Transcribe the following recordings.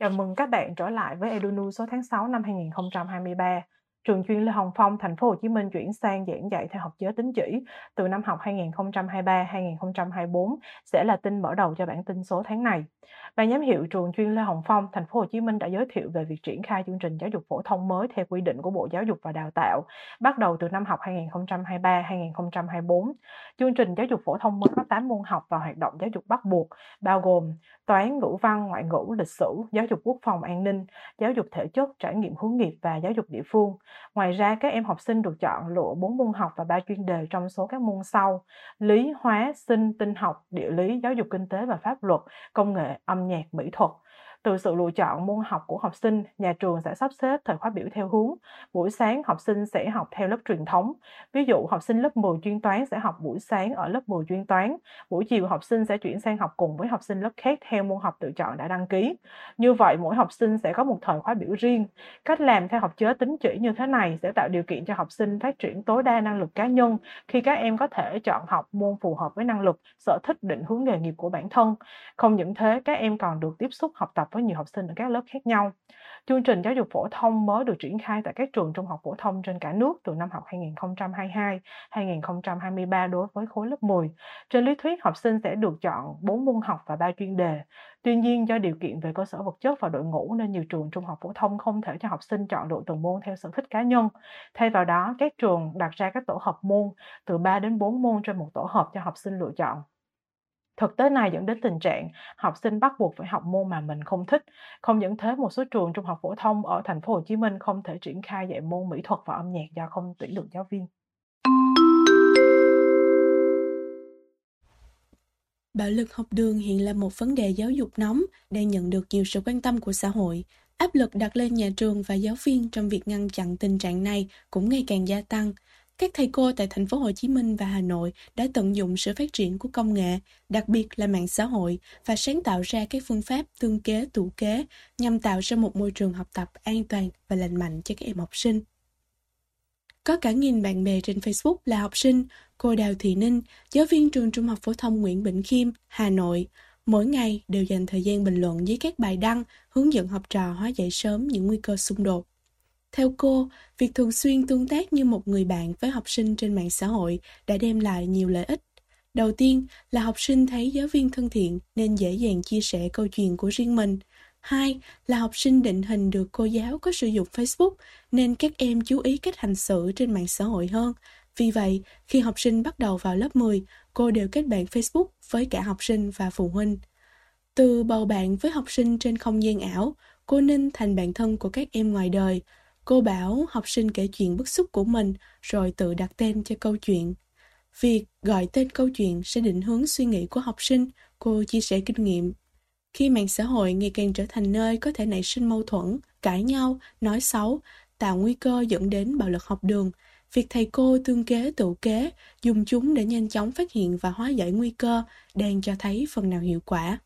Chào mừng các bạn trở lại với Edunu số tháng 6 năm 2023. Trường chuyên Lê Hồng Phong, thành phố Hồ Chí Minh chuyển sang giảng dạy theo học giới tín chỉ từ năm học 2023-2024 sẽ là tin mở đầu cho bản tin số tháng này. Ban giám hiệu trường chuyên Lê Hồng Phong, thành phố Hồ Chí Minh đã giới thiệu về việc triển khai chương trình giáo dục phổ thông mới theo quy định của Bộ Giáo dục và Đào tạo, bắt đầu từ năm học 2023-2024. Chương trình giáo dục phổ thông mới có 8 môn học và hoạt động giáo dục bắt buộc, bao gồm toán, ngữ văn, ngoại ngữ, lịch sử, giáo dục quốc phòng an ninh, giáo dục thể chất, trải nghiệm hướng nghiệp và giáo dục địa phương. Ngoài ra, các em học sinh được chọn lựa 4 môn học và 3 chuyên đề trong số các môn sau: lý, hóa, sinh, tinh học, địa lý, giáo dục kinh tế và pháp luật, công nghệ, âm nhạc, mỹ thuật. Từ sự lựa chọn môn học của học sinh, nhà trường sẽ sắp xếp thời khóa biểu theo hướng. Buổi sáng, học sinh sẽ học theo lớp truyền thống. Ví dụ, học sinh lớp 10 chuyên toán sẽ học buổi sáng ở lớp 10 chuyên toán. Buổi chiều, học sinh sẽ chuyển sang học cùng với học sinh lớp khác theo môn học tự chọn đã đăng ký. Như vậy, mỗi học sinh sẽ có một thời khóa biểu riêng. Cách làm theo học chế tính chỉ như thế này sẽ tạo điều kiện cho học sinh phát triển tối đa năng lực cá nhân khi các em có thể chọn học môn phù hợp với năng lực, sở thích định hướng nghề nghiệp của bản thân. Không những thế, các em còn được tiếp xúc học tập với nhiều học sinh ở các lớp khác nhau. Chương trình giáo dục phổ thông mới được triển khai tại các trường trung học phổ thông trên cả nước từ năm học 2022-2023 đối với khối lớp 10. Trên lý thuyết, học sinh sẽ được chọn 4 môn học và 3 chuyên đề. Tuy nhiên, do điều kiện về cơ sở vật chất và đội ngũ nên nhiều trường trung học phổ thông không thể cho học sinh chọn lựa từng môn theo sở thích cá nhân. Thay vào đó, các trường đặt ra các tổ hợp môn từ 3 đến 4 môn trên một tổ hợp cho học sinh lựa chọn. Thực tế này dẫn đến tình trạng học sinh bắt buộc phải học môn mà mình không thích. Không những thế, một số trường trung học phổ thông ở thành phố Hồ Chí Minh không thể triển khai dạy môn mỹ thuật và âm nhạc do không tuyển được giáo viên. Bạo lực học đường hiện là một vấn đề giáo dục nóng, đang nhận được nhiều sự quan tâm của xã hội. Áp lực đặt lên nhà trường và giáo viên trong việc ngăn chặn tình trạng này cũng ngày càng gia tăng. Các thầy cô tại thành phố Hồ Chí Minh và Hà Nội đã tận dụng sự phát triển của công nghệ, đặc biệt là mạng xã hội và sáng tạo ra các phương pháp tương kế tụ kế nhằm tạo ra một môi trường học tập an toàn và lành mạnh cho các em học sinh. Có cả nghìn bạn bè trên Facebook là học sinh, cô Đào Thị Ninh, giáo viên trường Trung học phổ thông Nguyễn Bỉnh Khiêm, Hà Nội, mỗi ngày đều dành thời gian bình luận với các bài đăng hướng dẫn học trò hóa giải sớm những nguy cơ xung đột. Theo cô, việc thường xuyên tương tác như một người bạn với học sinh trên mạng xã hội đã đem lại nhiều lợi ích. Đầu tiên là học sinh thấy giáo viên thân thiện nên dễ dàng chia sẻ câu chuyện của riêng mình. Hai là học sinh định hình được cô giáo có sử dụng Facebook nên các em chú ý cách hành xử trên mạng xã hội hơn. Vì vậy, khi học sinh bắt đầu vào lớp 10, cô đều kết bạn Facebook với cả học sinh và phụ huynh. Từ bầu bạn với học sinh trên không gian ảo, cô Ninh thành bạn thân của các em ngoài đời – Cô bảo học sinh kể chuyện bức xúc của mình rồi tự đặt tên cho câu chuyện. Việc gọi tên câu chuyện sẽ định hướng suy nghĩ của học sinh, cô chia sẻ kinh nghiệm. Khi mạng xã hội ngày càng trở thành nơi có thể nảy sinh mâu thuẫn, cãi nhau, nói xấu, tạo nguy cơ dẫn đến bạo lực học đường, việc thầy cô tương kế tự kế, dùng chúng để nhanh chóng phát hiện và hóa giải nguy cơ đang cho thấy phần nào hiệu quả.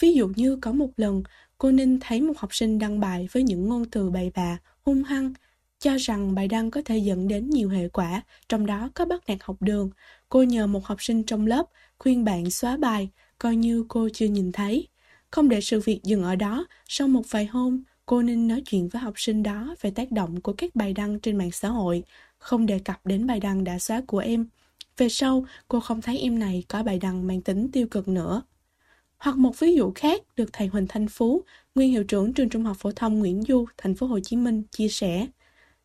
Ví dụ như có một lần, cô Ninh thấy một học sinh đăng bài với những ngôn từ bậy bạ, hung hăng, cho rằng bài đăng có thể dẫn đến nhiều hệ quả, trong đó có bắt nạt học đường. Cô nhờ một học sinh trong lớp khuyên bạn xóa bài, coi như cô chưa nhìn thấy. Không để sự việc dừng ở đó, sau một vài hôm, cô nên nói chuyện với học sinh đó về tác động của các bài đăng trên mạng xã hội, không đề cập đến bài đăng đã xóa của em. Về sau, cô không thấy em này có bài đăng mang tính tiêu cực nữa. Hoặc một ví dụ khác được thầy Huỳnh Thanh Phú, nguyên hiệu trưởng trường Trung học phổ thông Nguyễn Du, thành phố Hồ Chí Minh chia sẻ.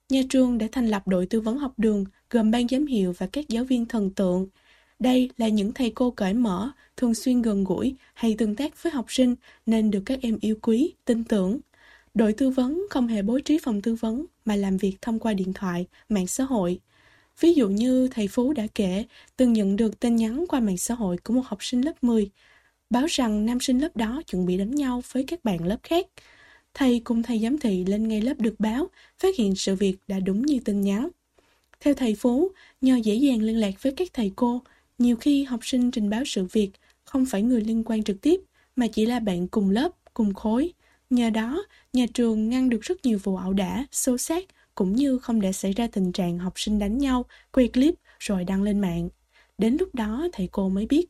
Nhà trường đã thành lập đội tư vấn học đường gồm ban giám hiệu và các giáo viên thần tượng. Đây là những thầy cô cởi mở, thường xuyên gần gũi hay tương tác với học sinh nên được các em yêu quý, tin tưởng. Đội tư vấn không hề bố trí phòng tư vấn mà làm việc thông qua điện thoại, mạng xã hội. Ví dụ như thầy Phú đã kể từng nhận được tin nhắn qua mạng xã hội của một học sinh lớp 10 báo rằng nam sinh lớp đó chuẩn bị đánh nhau với các bạn lớp khác. Thầy cùng thầy giám thị lên ngay lớp được báo, phát hiện sự việc đã đúng như tin nhắn. Theo thầy Phú, nhờ dễ dàng liên lạc với các thầy cô, nhiều khi học sinh trình báo sự việc không phải người liên quan trực tiếp, mà chỉ là bạn cùng lớp, cùng khối. Nhờ đó, nhà trường ngăn được rất nhiều vụ ẩu đả, xô xát, cũng như không để xảy ra tình trạng học sinh đánh nhau, quay clip rồi đăng lên mạng. Đến lúc đó thầy cô mới biết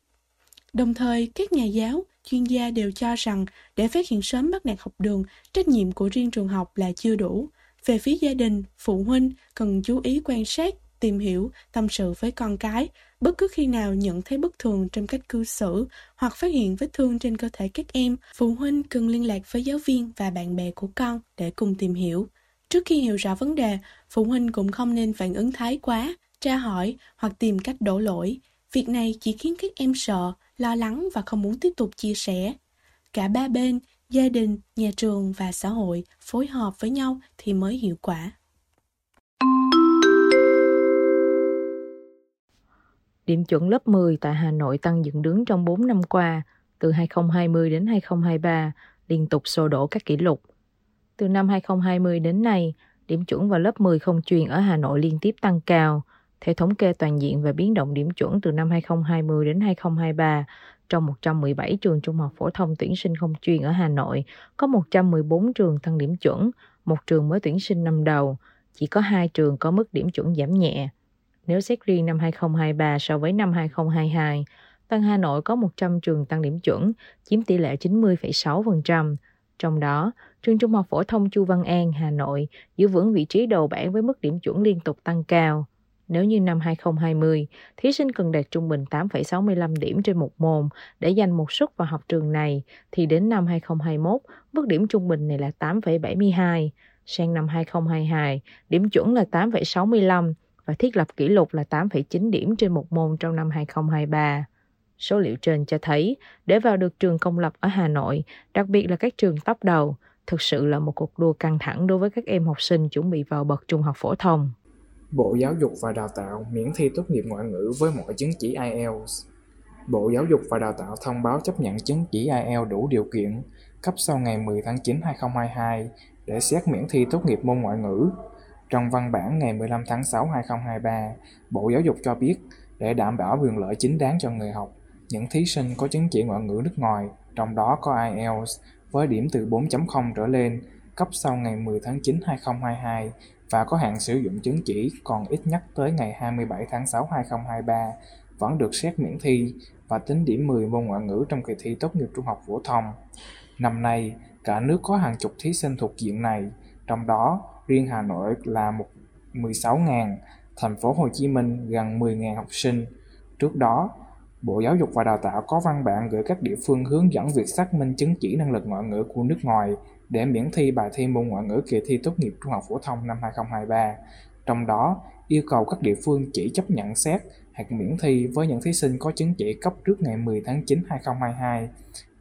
Đồng thời, các nhà giáo, chuyên gia đều cho rằng để phát hiện sớm bắt nạt học đường, trách nhiệm của riêng trường học là chưa đủ. Về phía gia đình, phụ huynh cần chú ý quan sát, tìm hiểu, tâm sự với con cái, bất cứ khi nào nhận thấy bất thường trong cách cư xử hoặc phát hiện vết thương trên cơ thể các em, phụ huynh cần liên lạc với giáo viên và bạn bè của con để cùng tìm hiểu. Trước khi hiểu rõ vấn đề, phụ huynh cũng không nên phản ứng thái quá, tra hỏi hoặc tìm cách đổ lỗi. Việc này chỉ khiến các em sợ, lo lắng và không muốn tiếp tục chia sẻ. Cả ba bên, gia đình, nhà trường và xã hội phối hợp với nhau thì mới hiệu quả. Điểm chuẩn lớp 10 tại Hà Nội tăng dựng đứng trong 4 năm qua, từ 2020 đến 2023, liên tục sô đổ các kỷ lục. Từ năm 2020 đến nay, điểm chuẩn vào lớp 10 không chuyên ở Hà Nội liên tiếp tăng cao. Theo thống kê toàn diện về biến động điểm chuẩn từ năm 2020 đến 2023, trong 117 trường trung học phổ thông tuyển sinh không chuyên ở Hà Nội, có 114 trường tăng điểm chuẩn, một trường mới tuyển sinh năm đầu, chỉ có hai trường có mức điểm chuẩn giảm nhẹ. Nếu xét riêng năm 2023 so với năm 2022, Tân Hà Nội có 100 trường tăng điểm chuẩn, chiếm tỷ lệ 90,6%. Trong đó, trường Trung học phổ thông Chu Văn An, Hà Nội giữ vững vị trí đầu bảng với mức điểm chuẩn liên tục tăng cao. Nếu như năm 2020, thí sinh cần đạt trung bình 8,65 điểm trên một môn để giành một suất vào học trường này, thì đến năm 2021, mức điểm trung bình này là 8,72. Sang năm 2022, điểm chuẩn là 8,65 và thiết lập kỷ lục là 8,9 điểm trên một môn trong năm 2023. Số liệu trên cho thấy, để vào được trường công lập ở Hà Nội, đặc biệt là các trường top đầu, thực sự là một cuộc đua căng thẳng đối với các em học sinh chuẩn bị vào bậc trung học phổ thông. Bộ Giáo dục và Đào tạo miễn thi tốt nghiệp ngoại ngữ với mọi chứng chỉ IELTS. Bộ Giáo dục và Đào tạo thông báo chấp nhận chứng chỉ IELTS đủ điều kiện cấp sau ngày 10 tháng 9 2022 để xét miễn thi tốt nghiệp môn ngoại ngữ. Trong văn bản ngày 15 tháng 6 2023, Bộ Giáo dục cho biết để đảm bảo quyền lợi chính đáng cho người học, những thí sinh có chứng chỉ ngoại ngữ nước ngoài, trong đó có IELTS với điểm từ 4.0 trở lên cấp sau ngày 10 tháng 9 2022 và có hạn sử dụng chứng chỉ còn ít nhất tới ngày 27 tháng 6 2023 vẫn được xét miễn thi và tính điểm 10 môn ngoại ngữ trong kỳ thi tốt nghiệp trung học phổ thông. Năm nay, cả nước có hàng chục thí sinh thuộc diện này, trong đó riêng Hà Nội là 16.000, thành phố Hồ Chí Minh gần 10.000 học sinh. Trước đó, Bộ Giáo dục và Đào tạo có văn bản gửi các địa phương hướng dẫn việc xác minh chứng chỉ năng lực ngoại ngữ của nước ngoài để miễn thi bài thi môn ngoại ngữ kỳ thi tốt nghiệp trung học phổ thông năm 2023. Trong đó, yêu cầu các địa phương chỉ chấp nhận xét hoặc miễn thi với những thí sinh có chứng chỉ cấp trước ngày 10 tháng 9 2022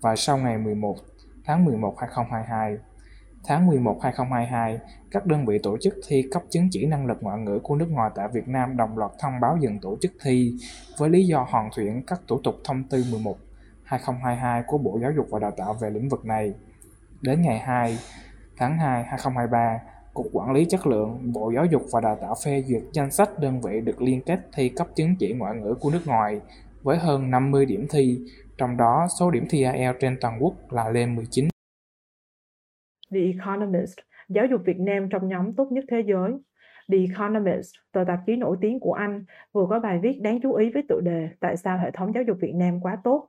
và sau ngày 11 tháng 11 2022. Tháng 11 2022, các đơn vị tổ chức thi cấp chứng chỉ năng lực ngoại ngữ của nước ngoài tại Việt Nam đồng loạt thông báo dừng tổ chức thi với lý do hoàn thiện các thủ tục thông tư 11 2022 của Bộ Giáo dục và Đào tạo về lĩnh vực này. Đến ngày 2 tháng 2 2023, Cục Quản lý Chất lượng, Bộ Giáo dục và Đào tạo phê duyệt danh sách đơn vị được liên kết thi cấp chứng chỉ ngoại ngữ của nước ngoài với hơn 50 điểm thi, trong đó số điểm thi IELTS trên toàn quốc là lên 19. The Economist, giáo dục Việt Nam trong nhóm tốt nhất thế giới. The Economist, tờ tạp chí nổi tiếng của Anh, vừa có bài viết đáng chú ý với tựa đề Tại sao hệ thống giáo dục Việt Nam quá tốt.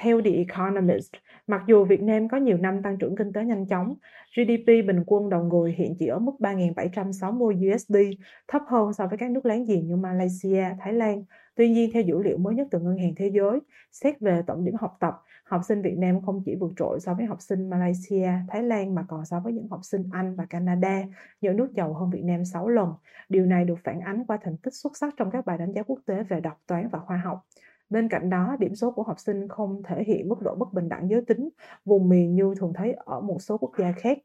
Theo The Economist, mặc dù Việt Nam có nhiều năm tăng trưởng kinh tế nhanh chóng, GDP bình quân đầu người hiện chỉ ở mức 3.760 USD, thấp hơn so với các nước láng giềng như Malaysia, Thái Lan. Tuy nhiên, theo dữ liệu mới nhất từ Ngân hàng Thế giới, xét về tổng điểm học tập, học sinh Việt Nam không chỉ vượt trội so với học sinh Malaysia, Thái Lan mà còn so với những học sinh Anh và Canada, những nước giàu hơn Việt Nam 6 lần. Điều này được phản ánh qua thành tích xuất sắc trong các bài đánh giá quốc tế về đọc toán và khoa học. Bên cạnh đó, điểm số của học sinh không thể hiện mức độ bất bình đẳng giới tính, vùng miền như thường thấy ở một số quốc gia khác.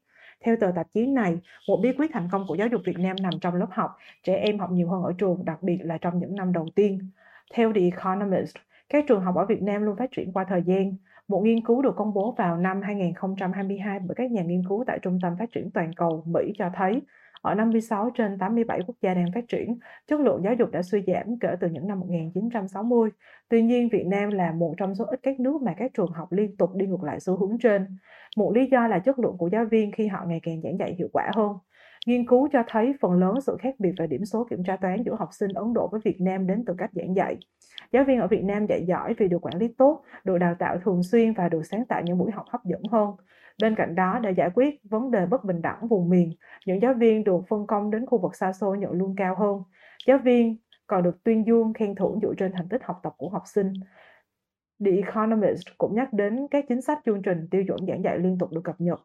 Theo tờ tạp chí này, một bí quyết thành công của giáo dục Việt Nam nằm trong lớp học. Trẻ em học nhiều hơn ở trường, đặc biệt là trong những năm đầu tiên. Theo The Economist, các trường học ở Việt Nam luôn phát triển qua thời gian. Một nghiên cứu được công bố vào năm 2022 bởi các nhà nghiên cứu tại Trung tâm Phát triển Toàn cầu Mỹ cho thấy ở 56 trên 87 quốc gia đang phát triển, chất lượng giáo dục đã suy giảm kể từ những năm 1960. Tuy nhiên, Việt Nam là một trong số ít các nước mà các trường học liên tục đi ngược lại xu hướng trên. Một lý do là chất lượng của giáo viên khi họ ngày càng giảng dạy hiệu quả hơn. Nghiên cứu cho thấy phần lớn sự khác biệt về điểm số kiểm tra toán giữa học sinh Ấn Độ với Việt Nam đến từ cách giảng dạy. Giáo viên ở Việt Nam dạy giỏi vì được quản lý tốt, được đào tạo thường xuyên và được sáng tạo những buổi học hấp dẫn hơn. Bên cạnh đó, để giải quyết vấn đề bất bình đẳng vùng miền, những giáo viên được phân công đến khu vực xa xôi nhận lương cao hơn. Giáo viên còn được tuyên dương khen thưởng dựa trên thành tích học tập của học sinh. The Economist cũng nhắc đến các chính sách chương trình tiêu chuẩn giảng dạy liên tục được cập nhật.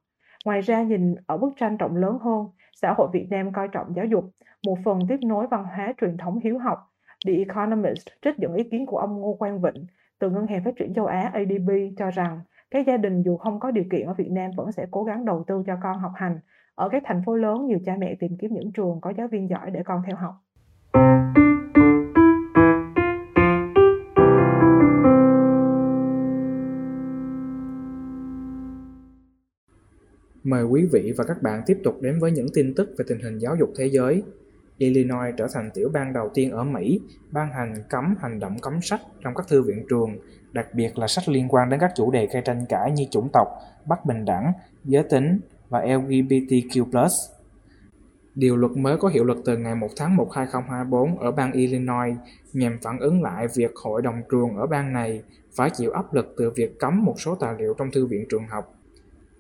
Ngoài ra nhìn ở bức tranh rộng lớn hơn, xã hội Việt Nam coi trọng giáo dục, một phần tiếp nối văn hóa truyền thống hiếu học. The Economist trích dẫn ý kiến của ông Ngô Quang Vịnh từ Ngân hàng Phát triển châu Á ADB cho rằng các gia đình dù không có điều kiện ở Việt Nam vẫn sẽ cố gắng đầu tư cho con học hành. Ở các thành phố lớn, nhiều cha mẹ tìm kiếm những trường có giáo viên giỏi để con theo học. Mời quý vị và các bạn tiếp tục đến với những tin tức về tình hình giáo dục thế giới. Illinois trở thành tiểu bang đầu tiên ở Mỹ ban hành cấm hành động cấm sách trong các thư viện trường, đặc biệt là sách liên quan đến các chủ đề gây tranh cãi như chủng tộc, bất bình đẳng, giới tính và LGBTQ+. Điều luật mới có hiệu lực từ ngày 1 tháng 1 2024 ở bang Illinois nhằm phản ứng lại việc hội đồng trường ở bang này phải chịu áp lực từ việc cấm một số tài liệu trong thư viện trường học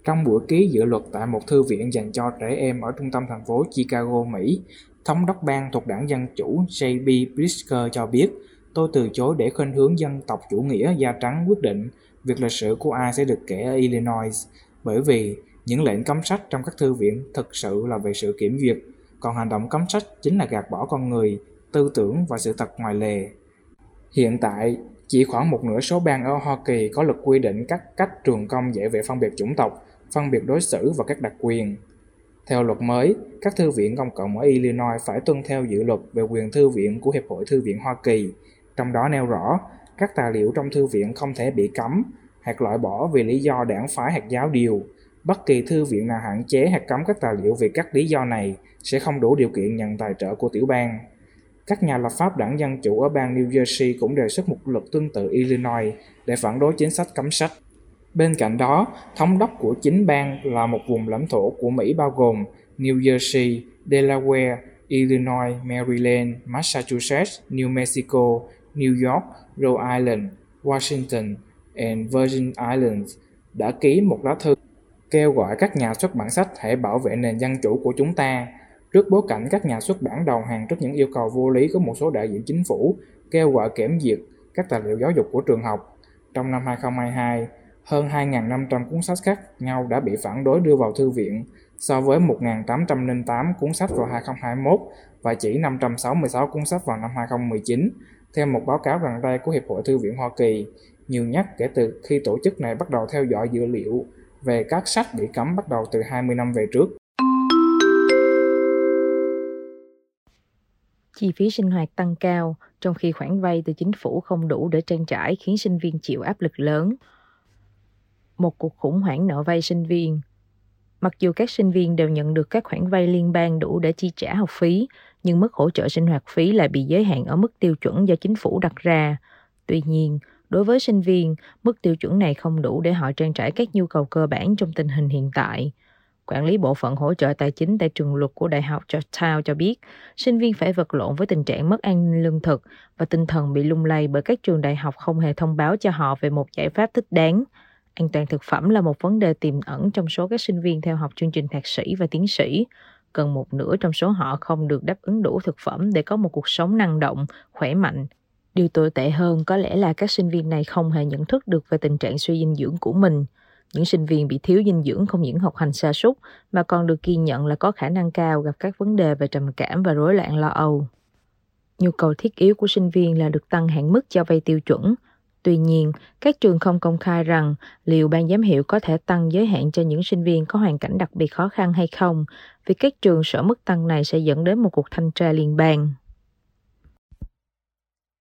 trong buổi ký dự luật tại một thư viện dành cho trẻ em ở trung tâm thành phố Chicago, Mỹ, thống đốc bang thuộc đảng Dân Chủ J.B. Pritzker cho biết, tôi từ chối để khuynh hướng dân tộc chủ nghĩa da trắng quyết định việc lịch sử của ai sẽ được kể ở Illinois, bởi vì những lệnh cấm sách trong các thư viện thực sự là về sự kiểm duyệt, còn hành động cấm sách chính là gạt bỏ con người, tư tưởng và sự thật ngoài lề. Hiện tại, chỉ khoảng một nửa số bang ở Hoa Kỳ có luật quy định các cách trường công dạy về phân biệt chủng tộc, phân biệt đối xử và các đặc quyền. Theo luật mới, các thư viện công cộng ở Illinois phải tuân theo dự luật về quyền thư viện của Hiệp hội Thư viện Hoa Kỳ, trong đó nêu rõ các tài liệu trong thư viện không thể bị cấm hoặc loại bỏ vì lý do đảng phái hoặc giáo điều. Bất kỳ thư viện nào hạn chế hoặc cấm các tài liệu vì các lý do này sẽ không đủ điều kiện nhận tài trợ của tiểu bang. Các nhà lập pháp đảng Dân Chủ ở bang New Jersey cũng đề xuất một luật tương tự Illinois để phản đối chính sách cấm sách. Bên cạnh đó, thống đốc của chính bang là một vùng lãnh thổ của Mỹ bao gồm New Jersey, Delaware, Illinois, Maryland, Massachusetts, New Mexico, New York, Rhode Island, Washington and Virgin Islands đã ký một lá thư kêu gọi các nhà xuất bản sách hãy bảo vệ nền dân chủ của chúng ta trước bối cảnh các nhà xuất bản đầu hàng trước những yêu cầu vô lý của một số đại diện chính phủ kêu gọi kiểm duyệt các tài liệu giáo dục của trường học. Trong năm 2022, hơn 2.500 cuốn sách khác nhau đã bị phản đối đưa vào thư viện so với 1.808 cuốn sách vào 2021 và chỉ 566 cuốn sách vào năm 2019, theo một báo cáo gần đây của Hiệp hội Thư viện Hoa Kỳ, nhiều nhất kể từ khi tổ chức này bắt đầu theo dõi dữ liệu về các sách bị cấm bắt đầu từ 20 năm về trước. Chi phí sinh hoạt tăng cao, trong khi khoản vay từ chính phủ không đủ để trang trải khiến sinh viên chịu áp lực lớn một cuộc khủng hoảng nợ vay sinh viên. Mặc dù các sinh viên đều nhận được các khoản vay liên bang đủ để chi trả học phí, nhưng mức hỗ trợ sinh hoạt phí lại bị giới hạn ở mức tiêu chuẩn do chính phủ đặt ra. Tuy nhiên, đối với sinh viên, mức tiêu chuẩn này không đủ để họ trang trải các nhu cầu cơ bản trong tình hình hiện tại. Quản lý bộ phận hỗ trợ tài chính tại trường luật của Đại học Georgetown cho biết, sinh viên phải vật lộn với tình trạng mất an ninh lương thực và tinh thần bị lung lay bởi các trường đại học không hề thông báo cho họ về một giải pháp thích đáng An toàn thực phẩm là một vấn đề tiềm ẩn trong số các sinh viên theo học chương trình thạc sĩ và tiến sĩ. Gần một nửa trong số họ không được đáp ứng đủ thực phẩm để có một cuộc sống năng động, khỏe mạnh. Điều tồi tệ hơn có lẽ là các sinh viên này không hề nhận thức được về tình trạng suy dinh dưỡng của mình. Những sinh viên bị thiếu dinh dưỡng không những học hành sa sút mà còn được ghi nhận là có khả năng cao gặp các vấn đề về trầm cảm và rối loạn lo âu. Nhu cầu thiết yếu của sinh viên là được tăng hạn mức cho vay tiêu chuẩn, Tuy nhiên, các trường không công khai rằng liệu ban giám hiệu có thể tăng giới hạn cho những sinh viên có hoàn cảnh đặc biệt khó khăn hay không, vì các trường sợ mức tăng này sẽ dẫn đến một cuộc thanh tra liên bang.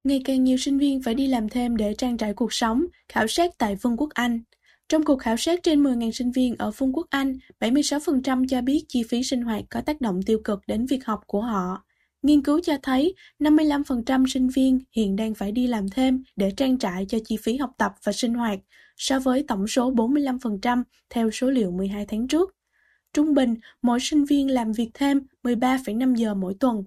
Ngày càng nhiều sinh viên phải đi làm thêm để trang trải cuộc sống, khảo sát tại Vương quốc Anh. Trong cuộc khảo sát trên 10.000 sinh viên ở Vương quốc Anh, 76% cho biết chi phí sinh hoạt có tác động tiêu cực đến việc học của họ. Nghiên cứu cho thấy 55% sinh viên hiện đang phải đi làm thêm để trang trải cho chi phí học tập và sinh hoạt, so với tổng số 45% theo số liệu 12 tháng trước. Trung bình, mỗi sinh viên làm việc thêm 13,5 giờ mỗi tuần.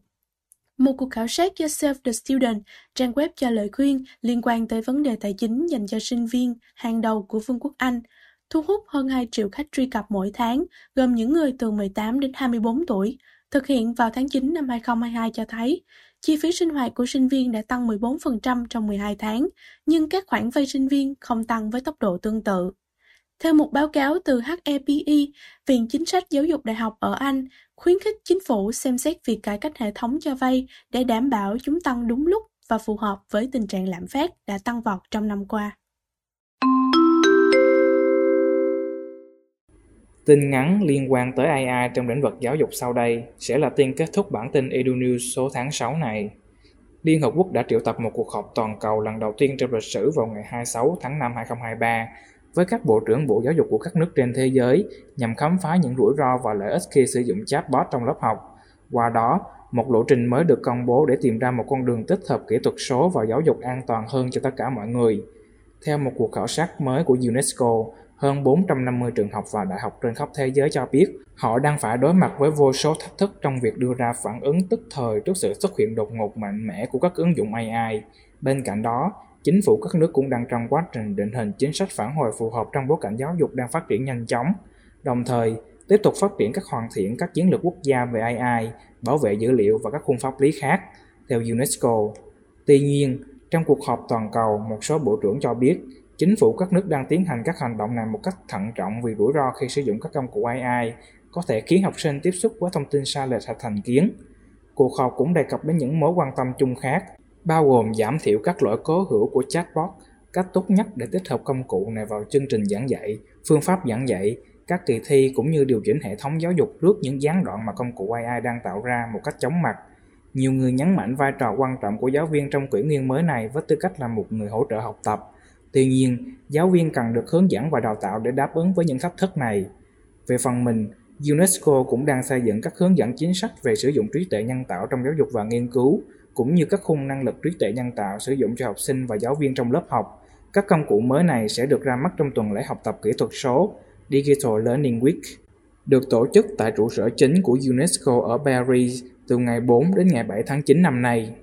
Một cuộc khảo sát do Save the Student, trang web cho lời khuyên liên quan tới vấn đề tài chính dành cho sinh viên hàng đầu của Vương quốc Anh, thu hút hơn 2 triệu khách truy cập mỗi tháng, gồm những người từ 18 đến 24 tuổi, thực hiện vào tháng 9 năm 2022 cho thấy chi phí sinh hoạt của sinh viên đã tăng 14% trong 12 tháng, nhưng các khoản vay sinh viên không tăng với tốc độ tương tự. Theo một báo cáo từ HEPE, Viện Chính sách Giáo dục Đại học ở Anh khuyến khích chính phủ xem xét việc cải cách hệ thống cho vay để đảm bảo chúng tăng đúng lúc và phù hợp với tình trạng lạm phát đã tăng vọt trong năm qua. Tin ngắn liên quan tới AI trong lĩnh vực giáo dục sau đây sẽ là tin kết thúc bản tin EduNews số tháng 6 này. Liên Hợp Quốc đã triệu tập một cuộc họp toàn cầu lần đầu tiên trong lịch sử vào ngày 26 tháng 5 2023 với các bộ trưởng bộ giáo dục của các nước trên thế giới nhằm khám phá những rủi ro và lợi ích khi sử dụng chatbot trong lớp học. Qua đó, một lộ trình mới được công bố để tìm ra một con đường tích hợp kỹ thuật số và giáo dục an toàn hơn cho tất cả mọi người. Theo một cuộc khảo sát mới của UNESCO, hơn 450 trường học và đại học trên khắp thế giới cho biết họ đang phải đối mặt với vô số thách thức trong việc đưa ra phản ứng tức thời trước sự xuất hiện đột ngột mạnh mẽ của các ứng dụng AI. Bên cạnh đó, chính phủ các nước cũng đang trong quá trình định hình chính sách phản hồi phù hợp trong bối cảnh giáo dục đang phát triển nhanh chóng, đồng thời tiếp tục phát triển các hoàn thiện các chiến lược quốc gia về AI, bảo vệ dữ liệu và các khung pháp lý khác, theo UNESCO. Tuy nhiên, trong cuộc họp toàn cầu, một số bộ trưởng cho biết chính phủ các nước đang tiến hành các hành động này một cách thận trọng vì rủi ro khi sử dụng các công cụ AI có thể khiến học sinh tiếp xúc với thông tin sai lệch hoặc thành kiến. Cuộc họp cũng đề cập đến những mối quan tâm chung khác bao gồm giảm thiểu các lỗi cố hữu của chatbot, cách tốt nhất để tích hợp công cụ này vào chương trình giảng dạy, phương pháp giảng dạy, các kỳ thi cũng như điều chỉnh hệ thống giáo dục trước những gián đoạn mà công cụ AI đang tạo ra một cách chóng mặt. Nhiều người nhấn mạnh vai trò quan trọng của giáo viên trong kỷ nguyên mới này với tư cách là một người hỗ trợ học tập. Tuy nhiên, giáo viên cần được hướng dẫn và đào tạo để đáp ứng với những thách thức này. Về phần mình, UNESCO cũng đang xây dựng các hướng dẫn chính sách về sử dụng trí tuệ nhân tạo trong giáo dục và nghiên cứu, cũng như các khung năng lực trí tuệ nhân tạo sử dụng cho học sinh và giáo viên trong lớp học. Các công cụ mới này sẽ được ra mắt trong tuần lễ học tập kỹ thuật số Digital Learning Week, được tổ chức tại trụ sở chính của UNESCO ở Paris từ ngày 4 đến ngày 7 tháng 9 năm nay.